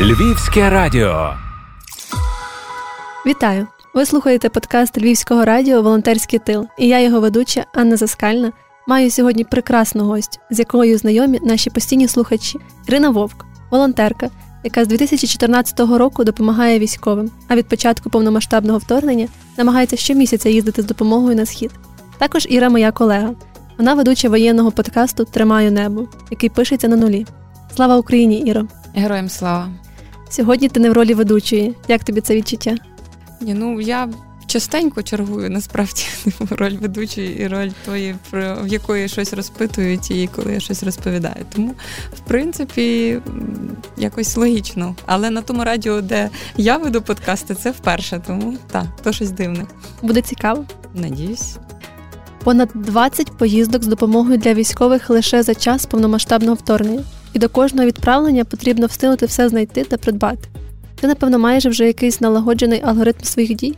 Львівське радіо. Вітаю! Ви слухаєте подкаст Львівського радіо Волонтерський тил. І я, його ведуча Анна Заскальна, маю сьогодні прекрасну гостю, з якою знайомі наші постійні слухачі. Ірина Вовк, волонтерка, яка з 2014 року допомагає військовим, а від початку повномасштабного вторгнення намагається щомісяця їздити з допомогою на схід. Також Іра, моя колега. Вона ведуча воєнного подкасту Тримаю небо, який пишеться на нулі. Слава Україні, Іро! Героям слава! Сьогодні ти не в ролі ведучої. Як тобі це відчуття? Ні, ну я частенько чергую насправді роль ведучої і роль тої, про в якої щось розпитують, і коли я щось розповідаю. Тому, в принципі, якось логічно. Але на тому радіо, де я веду подкасти, це вперше. Тому так, то щось дивне. Буде цікаво. Надіюсь. Понад 20 поїздок з допомогою для військових лише за час повномасштабного вторгнення, і до кожного відправлення потрібно встигнути все знайти та придбати. Ти, напевно, маєш вже якийсь налагоджений алгоритм своїх дій?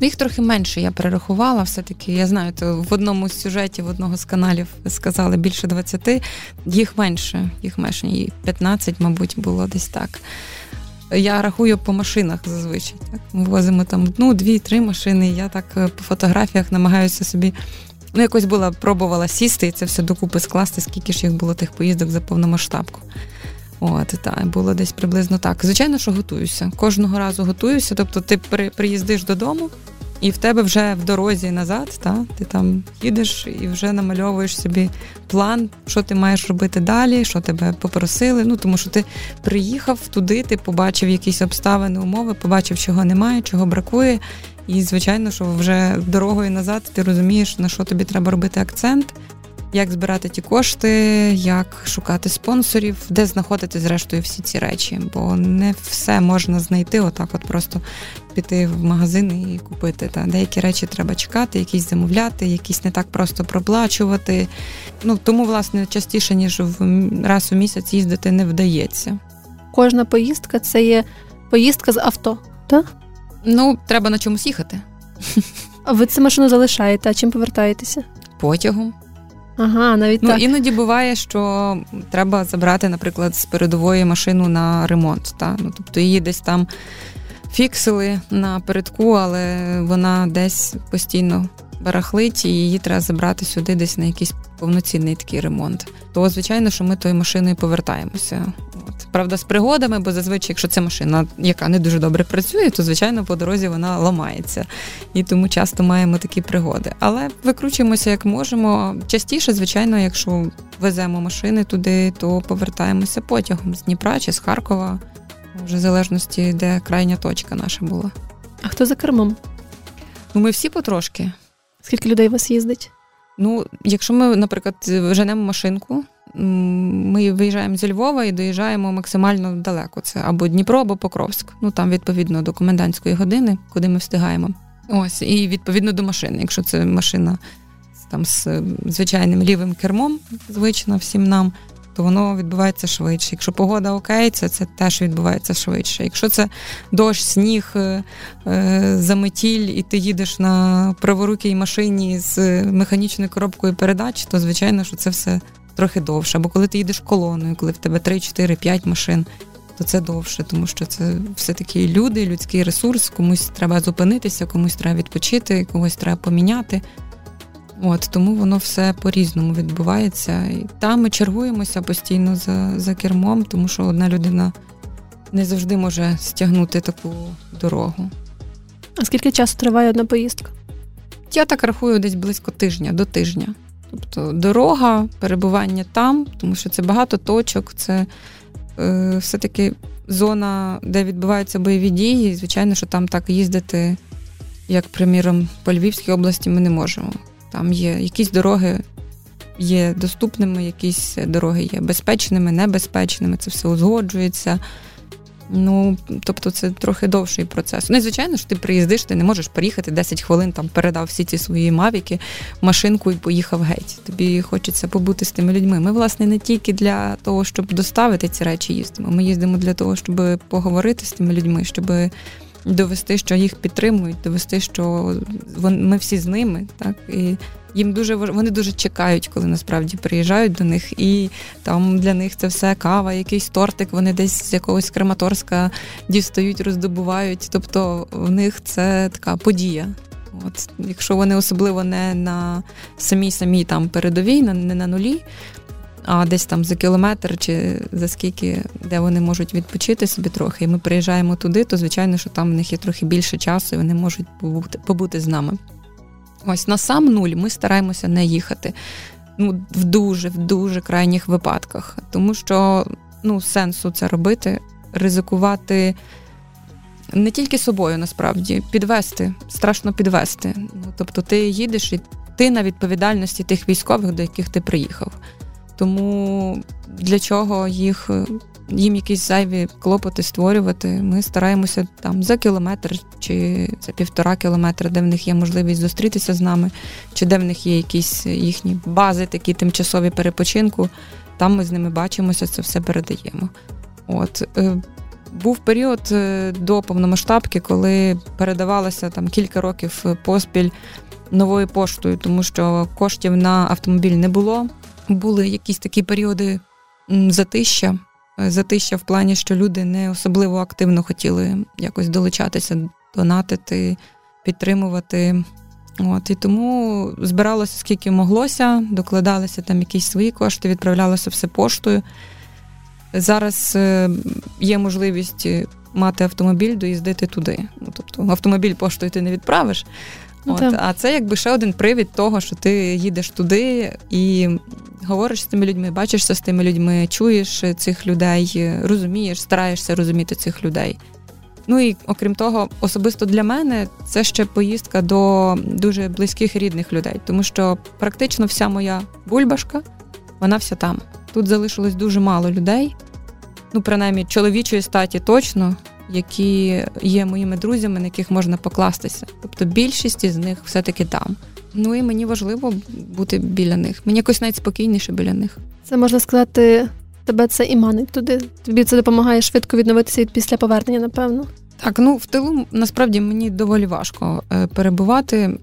Ну, їх трохи менше я перерахувала. Все-таки я знаю, то в одному з сюжетів одного з каналів сказали більше 20, їх менше, їх менше, і 15, мабуть, було десь так. Я рахую по машинах зазвичай. Так? Ми возимо там одну, дві, три машини. Я так е, по фотографіях намагаюся собі. Ну, якось була, пробувала сісти і це все докупи скласти, скільки ж їх було тих поїздок за повномасштабку. От, так, було десь приблизно так. Звичайно, що готуюся. Кожного разу готуюся. Тобто, ти при, приїздиш додому, і в тебе вже в дорозі назад, та, ти там їдеш і вже намальовуєш собі план, що ти маєш робити далі, що тебе попросили. Ну тому що ти приїхав туди, ти побачив якісь обставини, умови, побачив, чого немає, чого бракує. І, звичайно, що вже дорогою назад ти розумієш, на що тобі треба робити акцент як збирати ті кошти, як шукати спонсорів, де знаходити зрештою всі ці речі, бо не все можна знайти, отак, от просто піти в магазин і купити. Та деякі речі треба чекати, якісь замовляти, якісь не так просто проплачувати. Ну тому, власне, частіше ніж в раз у місяць їздити не вдається. Кожна поїздка це є поїздка з авто, так? Ну, треба на чомусь їхати. А ви цю машину залишаєте, а чим повертаєтеся? Потягом. Ага, навіть ну, так. іноді буває, що треба забрати, наприклад, з передової машину на ремонт. Та? Ну, Тобто її десь там фіксили на передку, але вона десь постійно барахлить, і її треба забрати сюди, десь на якийсь повноцінний такий ремонт. То, звичайно, що ми тою машиною повертаємося. От. Правда, з пригодами, бо зазвичай, якщо це машина, яка не дуже добре працює, то звичайно по дорозі вона ламається. І тому часто маємо такі пригоди. Але викручуємося як можемо. Частіше, звичайно, якщо веземо машини туди, то повертаємося потягом з Дніпра чи з Харкова, вже в залежності, де крайня точка наша була. А хто за кермом? Ну, ми всі потрошки. Скільки людей у вас їздить? Ну, якщо ми, наприклад, женемо машинку, ми виїжджаємо зі Львова і доїжджаємо максимально далеко. Це або Дніпро, або Покровськ. Ну там відповідно до комендантської години, куди ми встигаємо. Ось, і відповідно до машини. Якщо це машина там з звичайним лівим кермом, звична всім нам, то воно відбувається швидше. Якщо погода окей, це це теж відбувається швидше. Якщо це дощ, сніг, е, е, заметіль, і ти їдеш на праворукій машині з механічною коробкою передач, то звичайно, що це все трохи довше. Або коли ти їдеш колоною, коли в тебе 3, 4, 5 машин. То це довше, тому що це все-таки люди, людський ресурс, комусь треба зупинитися, комусь треба відпочити, когось треба поміняти. От Тому воно все по-різному відбувається. І там ми чергуємося постійно за за кермом, тому що одна людина не завжди може стягнути таку дорогу. А скільки часу триває одна поїздка? Я так рахую десь близько тижня до тижня. Тобто дорога, перебування там, тому що це багато точок, це е, все-таки зона, де відбуваються бойові дії. І, звичайно, що там так їздити, як, приміром, по Львівській області, ми не можемо. Там є якісь дороги є доступними, якісь дороги є безпечними, небезпечними, це все узгоджується. Ну, тобто, це трохи довший процес. Ну, і звичайно ж, ти приїздиш, ти не можеш приїхати 10 хвилин, там передав всі ці свої мавіки, машинку і поїхав геть. Тобі хочеться побути з тими людьми. Ми, власне, не тільки для того, щоб доставити ці речі їздимо. Ми їздимо для того, щоб поговорити з тими людьми, щоб довести, що їх підтримують, довести, що ми всі з ними, так і їм дуже вони дуже чекають, коли насправді приїжджають до них, і там для них це все кава, якийсь тортик. Вони десь з якогось Краматорська дістають, роздобувають. Тобто в них це така подія. От, Якщо вони особливо не на самій самій там передовій, не на нулі, а десь там за кілометр чи за скільки, де вони можуть відпочити собі трохи, і ми приїжджаємо туди, то звичайно, що там в них є трохи більше часу, і вони можуть побути, побути з нами. Ось на сам нуль ми стараємося не їхати. Ну, в дуже, в дуже крайніх випадках, тому що ну, сенсу це робити, ризикувати не тільки собою, насправді, підвести, страшно підвести. Ну, Тобто, ти їдеш і ти на відповідальності тих військових, до яких ти приїхав. Тому для чого їх їм якісь зайві клопоти створювати? Ми стараємося там за кілометр чи за півтора кілометра, де в них є можливість зустрітися з нами, чи де в них є якісь їхні бази, такі тимчасові перепочинку. Там ми з ними бачимося, це все передаємо. От е, був період е, до повномасштабки, коли передавалося там кілька років поспіль новою поштою, тому що коштів на автомобіль не було були якісь такі періоди затища. Е, затища в плані, що люди не особливо активно хотіли якось долучатися, донатити, підтримувати. От, І тому збиралося скільки моглося, докладалися там якісь свої кошти, відправлялося все поштою. Зараз е, є можливість мати автомобіль, доїздити туди. Ну, Тобто автомобіль поштою ти не відправиш. Ну, От, А це якби ще один привід того, що ти їдеш туди і говориш з тими людьми, бачишся з тими людьми, чуєш цих людей, розумієш, стараєшся розуміти цих людей. Ну і окрім того, особисто для мене це ще поїздка до дуже близьких рідних людей, тому що практично вся моя бульбашка, вона вся там. Тут залишилось дуже мало людей, ну принаймні чоловічої статі точно, які є моїми друзями, на яких можна покластися. Тобто більшість із них все-таки там. Ну і мені важливо бути біля них. Мені якось навіть спокійніше біля них. Це можна сказати, тебе це і манить туди. Тобі це допомагає швидко відновитися від після повернення, напевно. Так, ну в тилу насправді мені доволі важко е, перебувати,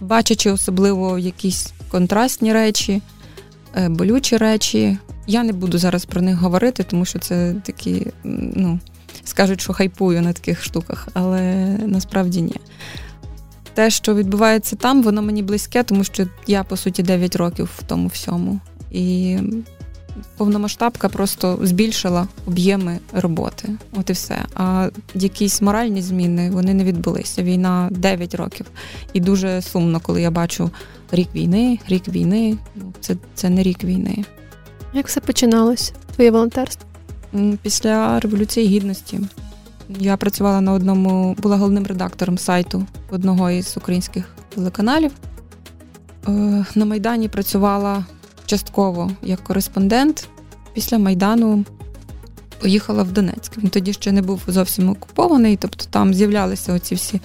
бачачи особливо якісь контрастні речі, е, болючі речі. Я не буду зараз про них говорити, тому що це такі, ну скажуть, що хайпую на таких штуках, але насправді ні. Те, що відбувається там, воно мені близьке, тому що я, по суті, 9 років в тому всьому. І повномасштабка просто збільшила об'єми роботи. От і все. А якісь моральні зміни вони не відбулися. Війна 9 років. І дуже сумно, коли я бачу рік війни, рік війни. Ну, це, Це не рік війни. Як все починалось? Твоє волонтерство? Після Революції Гідності я працювала на одному, була головним редактором сайту одного із українських телеканалів. Е, на Майдані працювала частково як кореспондент. Після Майдану поїхала в Донецьк. Він тоді ще не був зовсім окупований, тобто там з'являлися оці всі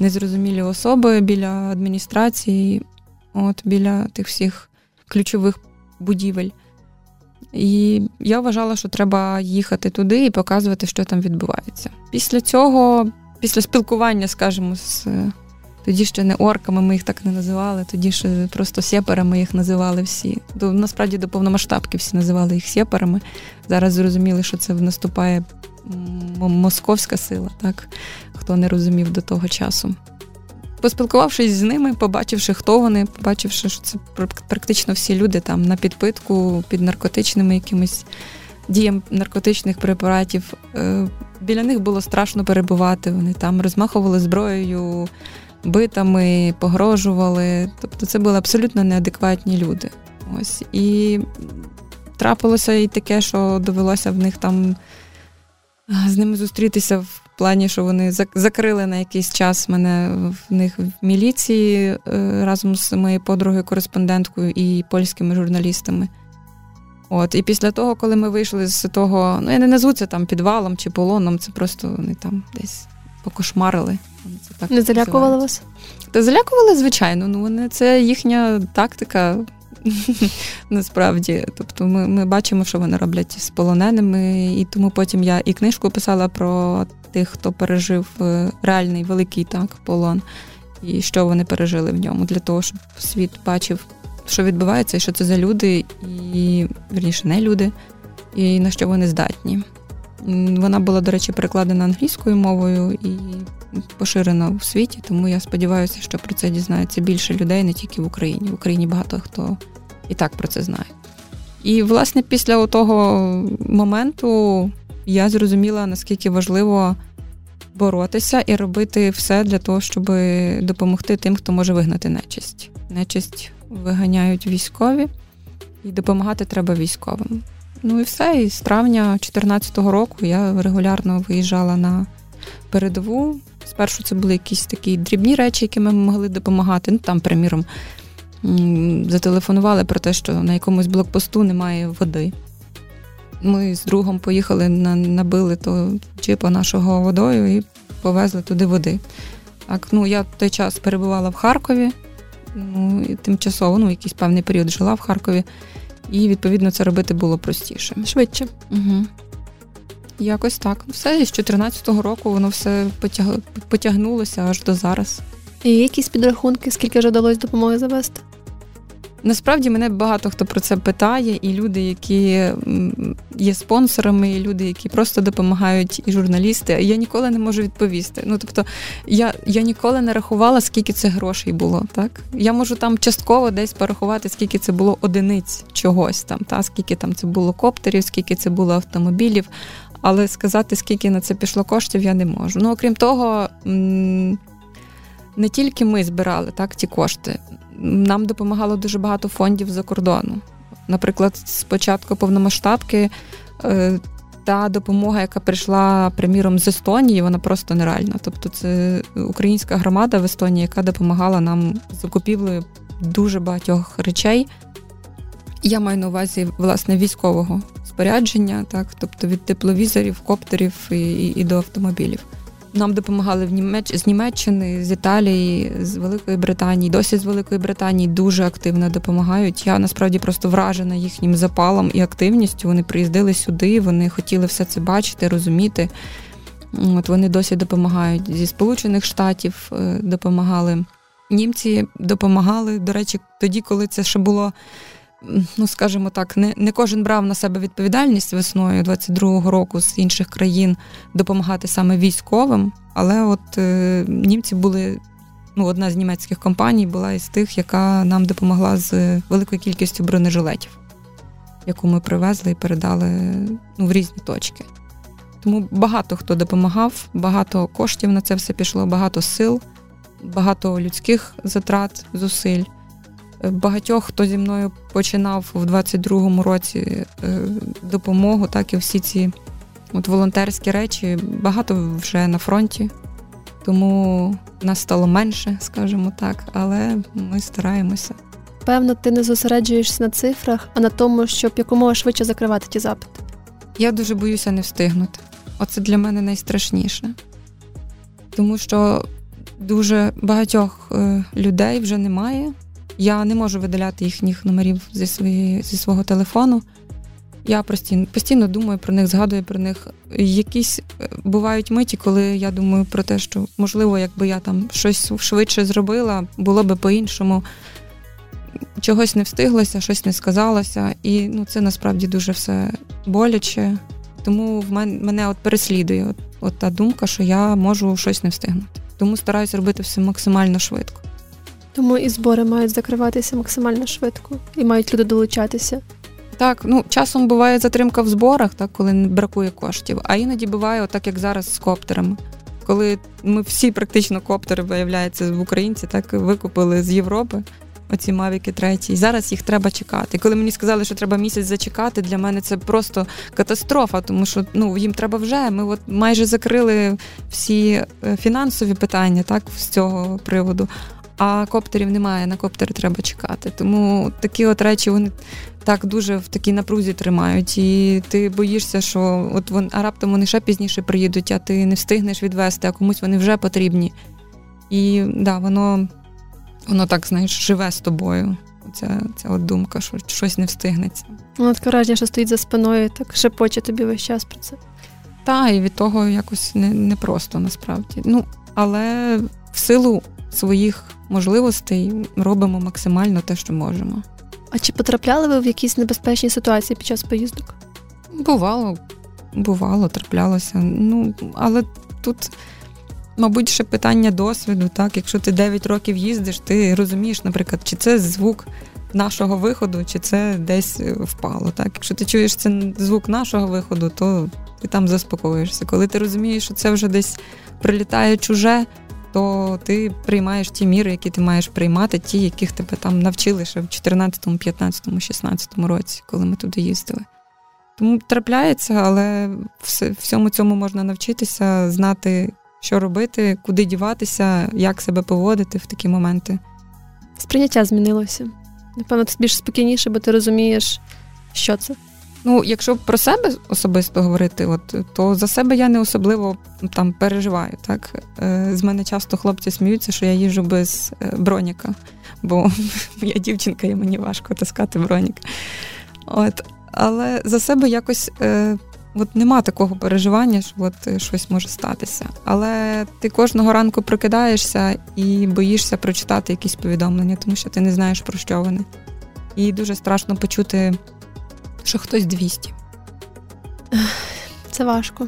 незрозумілі особи біля адміністрації, от біля тих всіх ключових будівель. І я вважала, що треба їхати туди і показувати, що там відбувається. Після цього, після спілкування, скажімо, з тоді ще не орками, ми їх так не називали, тоді ще просто сєперами їх називали всі. До, насправді до повномасштабки всі називали їх сєперами. Зараз зрозуміли, що це наступає московська сила, так хто не розумів до того часу. Поспілкувавшись з ними, побачивши, хто вони, побачивши, що це практично всі люди там на підпитку під наркотичними якимись діям наркотичних препаратів. Е, біля них було страшно перебувати. Вони там розмахували зброєю, битами, погрожували. Тобто це були абсолютно неадекватні люди. Ось і трапилося і таке, що довелося в них там з ними зустрітися в плані, що вони закрили на якийсь час мене в них в міліції е, разом з моєю подругою кореспонденткою і польськими журналістами. От, І після того, коли ми вийшли з того, ну я не назву це там підвалом чи полоном, це просто вони там десь покошмарили. Це так Не залякували вас? Та залякували, звичайно. Ну, вони це їхня тактика. Насправді, тобто ми ми бачимо, що вони роблять з полоненими, і тому потім я і книжку писала про тих, хто пережив е, реальний великий так полон, і що вони пережили в ньому, для того, щоб світ бачив, що відбувається, і що це за люди, і вірніше не люди, і на що вони здатні. Вона була, до речі, перекладена англійською мовою і поширена в світі, тому я сподіваюся, що про це дізнається більше людей не тільки в Україні. В Україні багато хто і так про це знає. І, власне, після того моменту я зрозуміла, наскільки важливо боротися і робити все для того, щоб допомогти тим, хто може вигнати нечисть. Нечисть виганяють військові, і допомагати треба військовим. Ну і все. І з травня 2014 року я регулярно виїжджала на передову. Спершу це були якісь такі дрібні речі, які ми могли допомагати. Ну там, приміром, зателефонували про те, що на якомусь блокпосту немає води. Ми з другом поїхали, на, набили то чипа нашого водою і повезли туди води. Так, ну я в той час перебувала в Харкові, ну і тимчасово, ну, якийсь певний період жила в Харкові, і відповідно це робити було простіше. Швидше. Угу. Якось так. Все, з 2014 року воно все потяг... потягнулося аж до зараз. І якісь підрахунки, скільки вже вдалося допомоги завести? Насправді мене багато хто про це питає, і люди, які є спонсорами, і люди, які просто допомагають, і журналісти. Я ніколи не можу відповісти. Ну тобто, я я ніколи не рахувала, скільки це грошей було. Так я можу там частково десь порахувати, скільки це було одиниць чогось там, та скільки там це було коптерів, скільки це було автомобілів. Але сказати, скільки на це пішло коштів, я не можу. Ну окрім того. Не тільки ми збирали так ті кошти нам допомагало дуже багато фондів за кордону. Наприклад, спочатку повномасштабки е, та допомога, яка прийшла приміром з Естонії, вона просто нереальна. Тобто, це українська громада в Естонії, яка допомагала нам з закупівлею дуже багатьох речей. Я маю на увазі власне військового спорядження, так, тобто від тепловізорів, коптерів і, і до автомобілів. Нам допомагали в Німеч... з Німеччини, з Італії, з Великої Британії. Досі з Великої Британії дуже активно допомагають. Я насправді просто вражена їхнім запалом і активністю. Вони приїздили сюди, вони хотіли все це бачити, розуміти. От Вони досі допомагають зі Сполучених Штатів е, допомагали. Німці допомагали, до речі, тоді, коли це ще було ну скажімо так, не не кожен брав на себе відповідальність весною 22-го року з інших країн допомагати саме військовим. Але от е, німці були. Ну, одна з німецьких компаній була із тих, яка нам допомогла з великою кількістю бронежилетів, яку ми привезли і передали ну, в різні точки. Тому багато хто допомагав, багато коштів на це все пішло, багато сил, багато людських затрат, зусиль багатьох, хто зі мною починав в 22-му році е, допомогу, так і всі ці от волонтерські речі, багато вже на фронті. Тому нас стало менше, скажімо так, але ми стараємося. Певно, ти не зосереджуєшся на цифрах, а на тому, щоб якомога швидше закривати ті запити. Я дуже боюся не встигнути. Оце для мене найстрашніше. Тому що дуже багатьох е, людей вже немає. Я не можу видаляти їхніх номерів зі свої, зі свого телефону. Я постійно постійно думаю про них, згадую про них. Якісь е, бувають миті, коли я думаю про те, що можливо, якби я там щось швидше зробила, було би по-іншому. Чогось не встиглося, щось не сказалося, і ну це насправді дуже все боляче. Тому в мене мене от переслідує от, от та думка, що я можу щось не встигнути. Тому стараюся робити все максимально швидко. Тому і збори мають закриватися максимально швидко і мають люди долучатися. Так, ну часом буває затримка в зборах, так коли не бракує коштів. А іноді буває, отак як зараз з коптерами. Коли ми всі практично коптери, виявляється, в українці так викупили з Європи. Оці мавіки треті. Зараз їх треба чекати. коли мені сказали, що треба місяць зачекати, для мене це просто катастрофа, тому що ну їм треба вже. Ми от майже закрили всі е, фінансові питання, так з цього приводу а коптерів немає, на коптери треба чекати. Тому такі от речі вони так дуже в такій напрузі тримають. І ти боїшся, що от вон, а раптом вони ще пізніше приїдуть, а ти не встигнеш відвести, а комусь вони вже потрібні. І да, воно воно так, знаєш, живе з тобою. Ця, ця от думка, що щось не встигнеться. Воно таке враження, що стоїть за спиною, так шепоче тобі весь час про це. Та, і від того якось не, не просто насправді. Ну, але в силу своїх можливостей робимо максимально те, що можемо. А чи потрапляли ви в якісь небезпечні ситуації під час поїздок? Бувало, бувало, траплялося. Ну, але тут, мабуть, ще питання досвіду. Так, Якщо ти 9 років їздиш, ти розумієш, наприклад, чи це звук нашого виходу, чи це десь впало. Так, Якщо ти чуєш це звук нашого виходу, то ти там заспокоїшся. Коли ти розумієш, що це вже десь прилітає чуже, то ти приймаєш ті міри, які ти маєш приймати, ті, яких тебе там навчили ще в 14, 15, 16 році, коли ми туди їздили. Тому трапляється, але всьому цьому можна навчитися, знати, що робити, куди діватися, як себе поводити в такі моменти. Сприйняття змінилося. Напевно, ти більш спокійніше, бо ти розумієш, що це. Ну, якщо про себе особисто говорити, от то за себе я не особливо там переживаю. Так е, з мене часто хлопці сміються, що я їжу без е, броніка, бо я дівчинка і мені важко таскати бронік. От, але за себе якось е, от нема такого переживання, що от щось може статися. Але ти кожного ранку прокидаєшся і боїшся прочитати якісь повідомлення, тому що ти не знаєш про що вони. І дуже страшно почути що хтось 200. Це важко.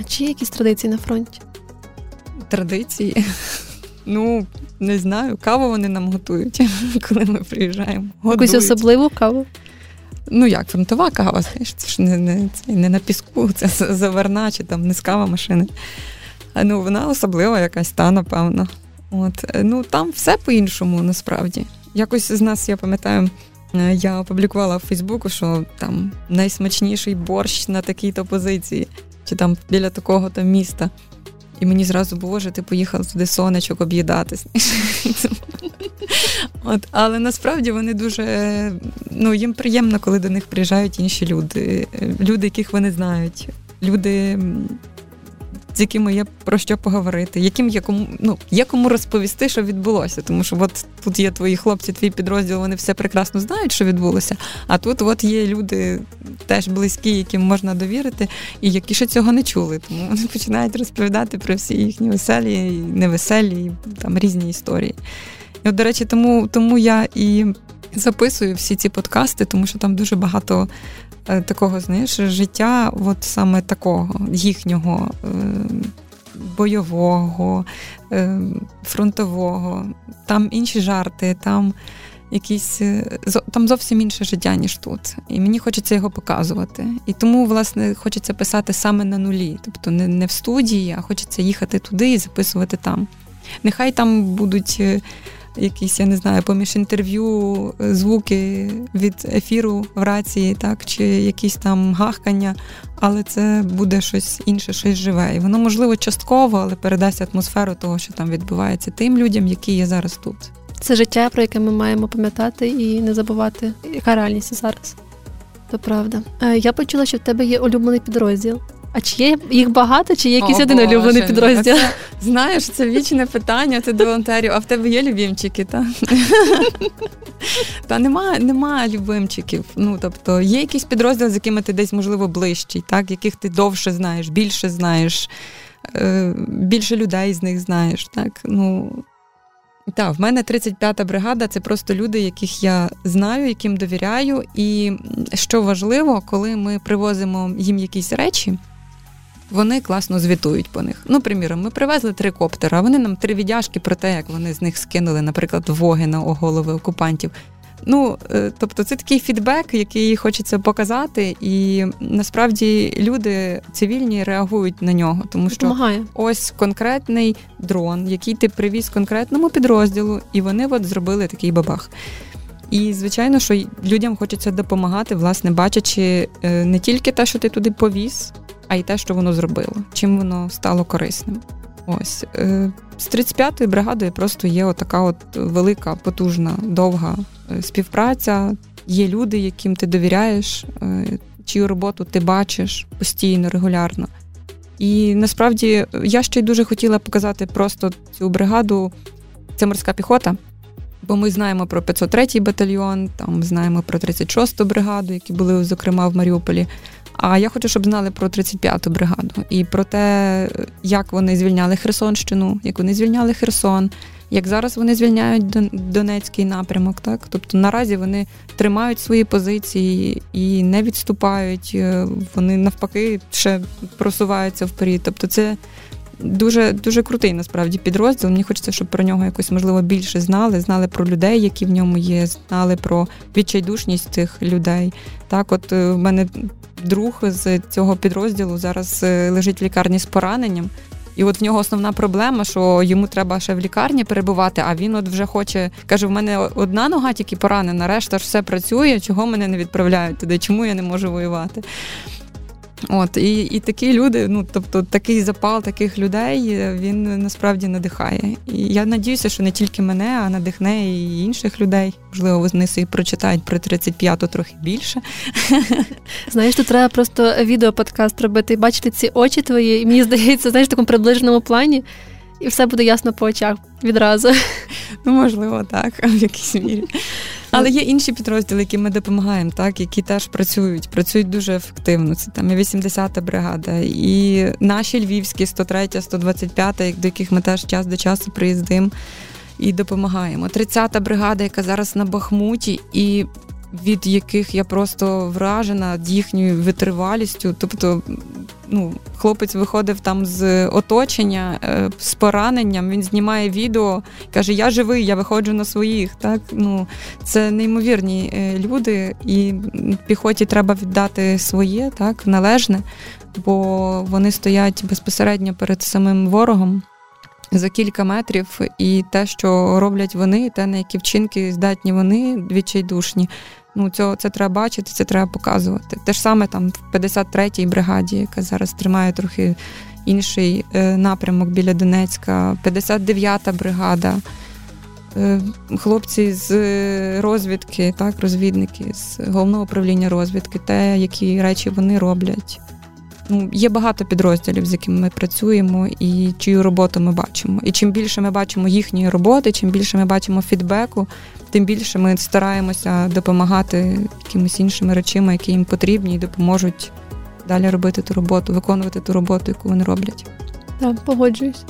А чи є якісь традиції на фронті? Традиції? Ну, не знаю. Каву вони нам готують, коли ми приїжджаємо. Готують. Якусь особливу каву? Ну як, фронтова кава, знаєш, це ж не не, це не на піску, це заверна чи там не з кава машини. А ну, вона особлива якась та, напевно. От. Ну, Там все по-іншому насправді. Якось з нас, я пам'ятаю, Е, я опублікувала в Фейсбуку, що там найсмачніший борщ на такій-то позиції, чи там біля такого то міста. І мені зразу що ти поїхав туди сонечок об'їдатись. Але насправді вони дуже ну, їм приємно, коли до них приїжджають інші люди, люди, яких вони знають, люди, з якими є про що поговорити, яким є кому ну, є кому розповісти, що відбулося. Тому що от тут є твої хлопці, твій підрозділ, вони все прекрасно знають, що відбулося. А тут от є люди теж близькі, яким можна довірити, і які ще цього не чули. Тому вони починають розповідати про всі їхні веселі, і невеселі, там різні історії. І от, до речі, тому, тому я і. Записую всі ці подкасти, тому що там дуже багато Е, такого, знаєш, життя, от саме такого їхнього е, бойового, е, фронтового, там інші жарти, там якісь там зовсім інше життя, ніж тут. І мені хочеться його показувати. І тому, власне, хочеться писати саме на нулі, тобто не, не в студії, а хочеться їхати туди і записувати там. Нехай там будуть якісь, я не знаю, поміж інтерв'ю, е, звуки від ефіру в рації, так, чи якісь там гахкання, але це буде щось інше, щось живе. І воно, можливо, частково, але передасть атмосферу того, що там відбувається тим людям, які є зараз тут. Це життя, про яке ми маємо пам'ятати і не забувати, яка реальність зараз. То правда. Е, я почула, що в тебе є улюблений підрозділ. А чи є їх багато, чи є якийсь один улюблений підрозділ? Це, знаєш, це вічне питання ти до волонтерів, а в тебе є любімчики, та? Та нема, нема любимчиків. Ну, тобто, є якісь підрозділи, з якими ти десь, можливо, ближчий, так? яких ти довше знаєш, більше знаєш, е, більше людей з них знаєш. так? Ну, так, в мене 35-та бригада це просто люди, яких я знаю, яким довіряю. І що важливо, коли ми привозимо їм якісь речі вони класно звітують по них. Ну, приміром, ми привезли три коптера, а вони нам три віддяжки про те, як вони з них скинули, наприклад, воги на голови окупантів. Ну, е, тобто, це такий фідбек, який хочеться показати, і насправді люди цивільні реагують на нього, тому що Помагає. ось конкретний дрон, який ти привіз конкретному підрозділу, і вони от зробили такий бабах. І звичайно, що людям хочеться допомагати, власне, бачачи е, не тільки те, що ти туди повіз, а й те, що воно зробило, чим воно стало корисним. Ось е, з 35-ї бригадою просто є отака от велика, потужна, довга е, співпраця. Є люди, яким ти довіряєш, е, чию роботу ти бачиш постійно, регулярно. І насправді я ще й дуже хотіла показати просто цю бригаду. Це морська піхота, бо ми знаємо про 503-й батальйон, там знаємо про 36-ту бригаду, які були, зокрема, в Маріуполі. А я хочу, щоб знали про 35-ту бригаду і про те, як вони звільняли Херсонщину, як вони звільняли Херсон. Як зараз вони звільняють Донецький напрямок, так тобто наразі вони тримають свої позиції і не відступають, е, вони навпаки ще просуваються вперед. Тобто, це дуже дуже крутий насправді підрозділ. Мені хочеться, щоб про нього якось можливо більше знали. Знали про людей, які в ньому є, знали про відчайдушність цих людей. Так, от е, в мене друг з цього підрозділу зараз е, лежить в лікарні з пораненням. І от в нього основна проблема, що йому треба ще в лікарні перебувати, а він от вже хоче, каже: в мене одна нога тільки поранена, решта ж все працює, чого мене не відправляють туди, чому я не можу воювати. От і і такі люди, ну тобто такий запал таких людей він насправді надихає. І я надіюся, що не тільки мене, а надихне і інших людей. Можливо, вони собі прочитають про 35-ту трохи більше. Знаєш, тут треба просто відеоподкаст робити і бачити ці очі твої, і мені здається, знаєш, в такому приближеному плані. І все буде ясно по очах відразу. Ну, можливо, так, в якійсь мірі. Але є інші підрозділи, які ми допомагаємо, так, які теж працюють, працюють дуже ефективно. Це там і 80-та бригада, і наші львівські 103, 125, до яких ми теж час до часу приїздимо і допомагаємо. 30-та бригада, яка зараз на Бахмуті, і від яких я просто вражена їхньою витривалістю. Тобто, ну, хлопець виходив там з оточення е, з пораненням. Він знімає відео, каже: Я живий, я виходжу на своїх. Так ну це неймовірні е, люди, і піхоті треба віддати своє, так належне, бо вони стоять безпосередньо перед самим ворогом. За кілька метрів, і те, що роблять вони, те, на які вчинки здатні вони відчайдушні, Ну, цього це треба бачити, це треба показувати. Те ж саме там в 53-й бригаді, яка зараз тримає трохи інший е, напрямок біля Донецька, 59-та бригада. Е, хлопці з розвідки, так, розвідники з головного управління розвідки, те, які речі вони роблять. Ну, Є багато підрозділів, з якими ми працюємо, і чию роботу ми бачимо. І чим більше ми бачимо їхньої роботи, чим більше ми бачимо фідбеку, тим більше ми стараємося допомагати якимись іншими речами, які їм потрібні, і допоможуть далі робити ту роботу, виконувати ту роботу, яку вони роблять. Так, погоджуюсь.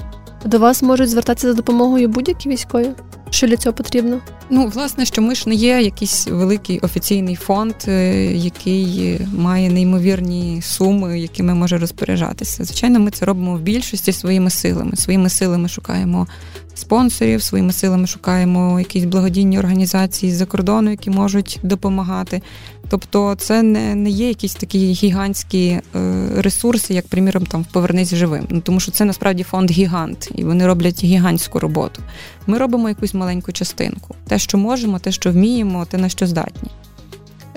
До вас можуть звертатися за допомогою будь-які військові? Що для цього потрібно? Ну, власне, що ми ж не є якийсь великий офіційний фонд, е, який має неймовірні суми, якими може розпоряджатися. Звичайно, ми це робимо в більшості своїми силами. Своїми силами шукаємо спонсорів, своїми силами шукаємо якісь благодійні організації з-за кордону, які можуть допомагати. Тобто, це не не є якісь такі гігантські е, ресурси, як, приміром, там Повернись живим. Ну, Тому що це насправді фонд гігант, і вони роблять гігантську роботу. Ми робимо якусь маленьку частинку. Те, що можемо, те, що вміємо, те, на що здатні.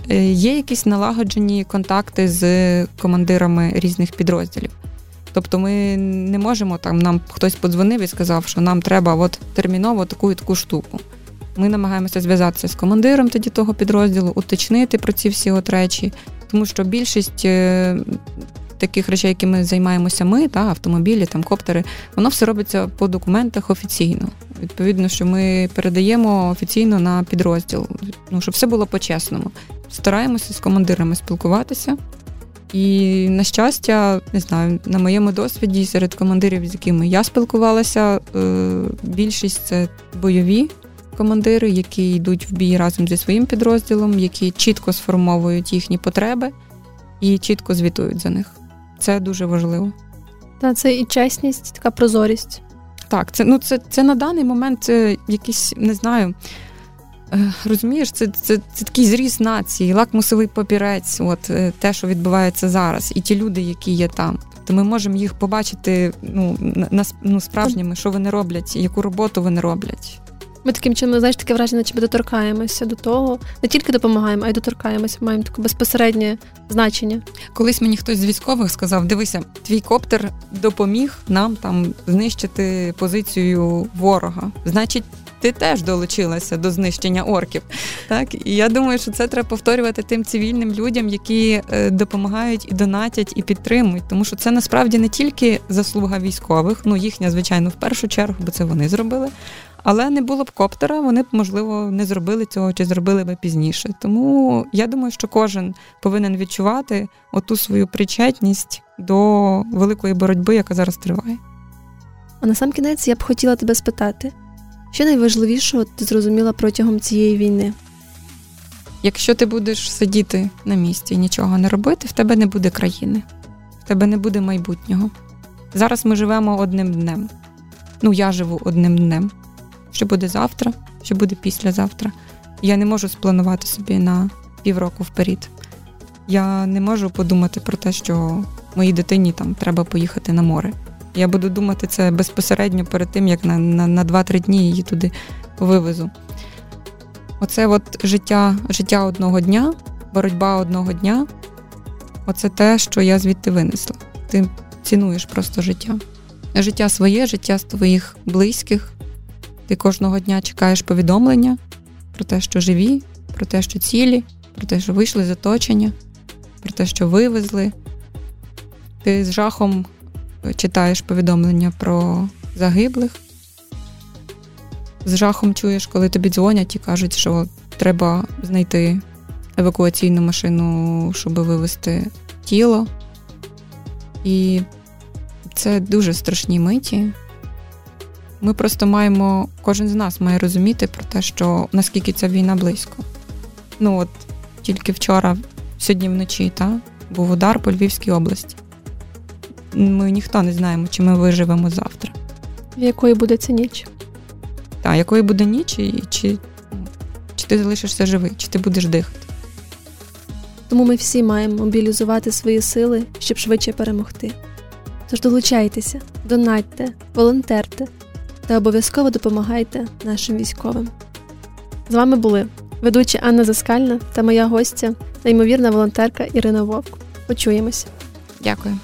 Е, є якісь налагоджені контакти з командирами різних підрозділів. Тобто ми не можемо там, нам хтось подзвонив і сказав, що нам треба от терміново таку і таку штуку. Ми намагаємося зв'язатися з командиром тоді того підрозділу, уточнити про ці всі от речі, тому що більшість е, таких речей, якими займаємося ми, та автомобілі, там коптери, воно все робиться по документах офіційно. Відповідно, що ми передаємо офіційно на підрозділ, ну щоб все було по-чесному. Стараємося з командирами спілкуватися. І на щастя, не знаю, на моєму досвіді серед командирів, з якими я спілкувалася, е, більшість це бойові командири, які йдуть в бій разом зі своїм підрозділом, які чітко сформовують їхні потреби і чітко звітують за них. Це дуже важливо. Та це і чесність, така прозорість. Так, це ну це, це на даний момент це якийсь, не знаю. Е, розумієш, це це, це такий зріз нації, лакмусовий папірець, от е, те, що відбувається зараз, і ті люди, які є там. То ми можемо їх побачити ну, на, ну, справжніми, що вони роблять, яку роботу вони роблять. Ми таким чином, знаєш, таке враження, ми доторкаємося до того, не тільки допомагаємо, а й доторкаємося, маємо таке безпосереднє значення. Колись мені хтось з військових сказав: дивися, твій коптер допоміг нам там знищити позицію ворога. Значить, ти теж долучилася до знищення орків. Так? І я думаю, що це треба повторювати тим цивільним людям, які е, допомагають і донатять, і підтримують. Тому що це насправді не тільки заслуга військових, ну їхня, звичайно, в першу чергу, бо це вони зробили. Але не було б коптера, вони б, можливо, не зробили цього чи зробили би пізніше. Тому я думаю, що кожен повинен відчувати оту свою причетність до великої боротьби, яка зараз триває. А на сам кінець я б хотіла тебе спитати, що найважливішого ти зрозуміла протягом цієї війни? Якщо ти будеш сидіти на місці і нічого не робити, в тебе не буде країни, в тебе не буде майбутнього. Зараз ми живемо одним днем. Ну, я живу одним днем. Що буде завтра, що буде післязавтра. Я не можу спланувати собі на півроку вперед. Я не можу подумати про те, що моїй дитині там треба поїхати на море. Я буду думати це безпосередньо перед тим, як на на, на 2-3 дні її туди вивезу. Оце от життя життя одного дня, боротьба одного дня оце те, що я звідти винесла. Ти цінуєш просто життя. Життя своє, життя своїх близьких. Ти кожного дня чекаєш повідомлення про те, що живі, про те, що цілі, про те, що вийшли з оточення, про те, що вивезли. Ти з жахом читаєш повідомлення про загиблих. З жахом чуєш, коли тобі дзвонять і кажуть, що треба знайти евакуаційну машину, щоб вивезти тіло. І це дуже страшні миті. Ми просто маємо, кожен з нас має розуміти про те, що наскільки ця війна близько. Ну от тільки вчора, сьогодні вночі, та, був удар по Львівській області ми ніхто не знаємо, чи ми виживемо завтра. Якою буде ця ніч? Так, якою буде ніч, і чи, чи ти залишишся живий, чи ти будеш дихати. Тому ми всі маємо мобілізувати свої сили, щоб швидше перемогти. Тож долучайтеся, донатьте, волонтерте та обов'язково допомагайте нашим військовим. З вами були ведуча Анна Заскальна та моя гостя, неймовірна волонтерка Ірина Вовк. Почуємося. Дякую.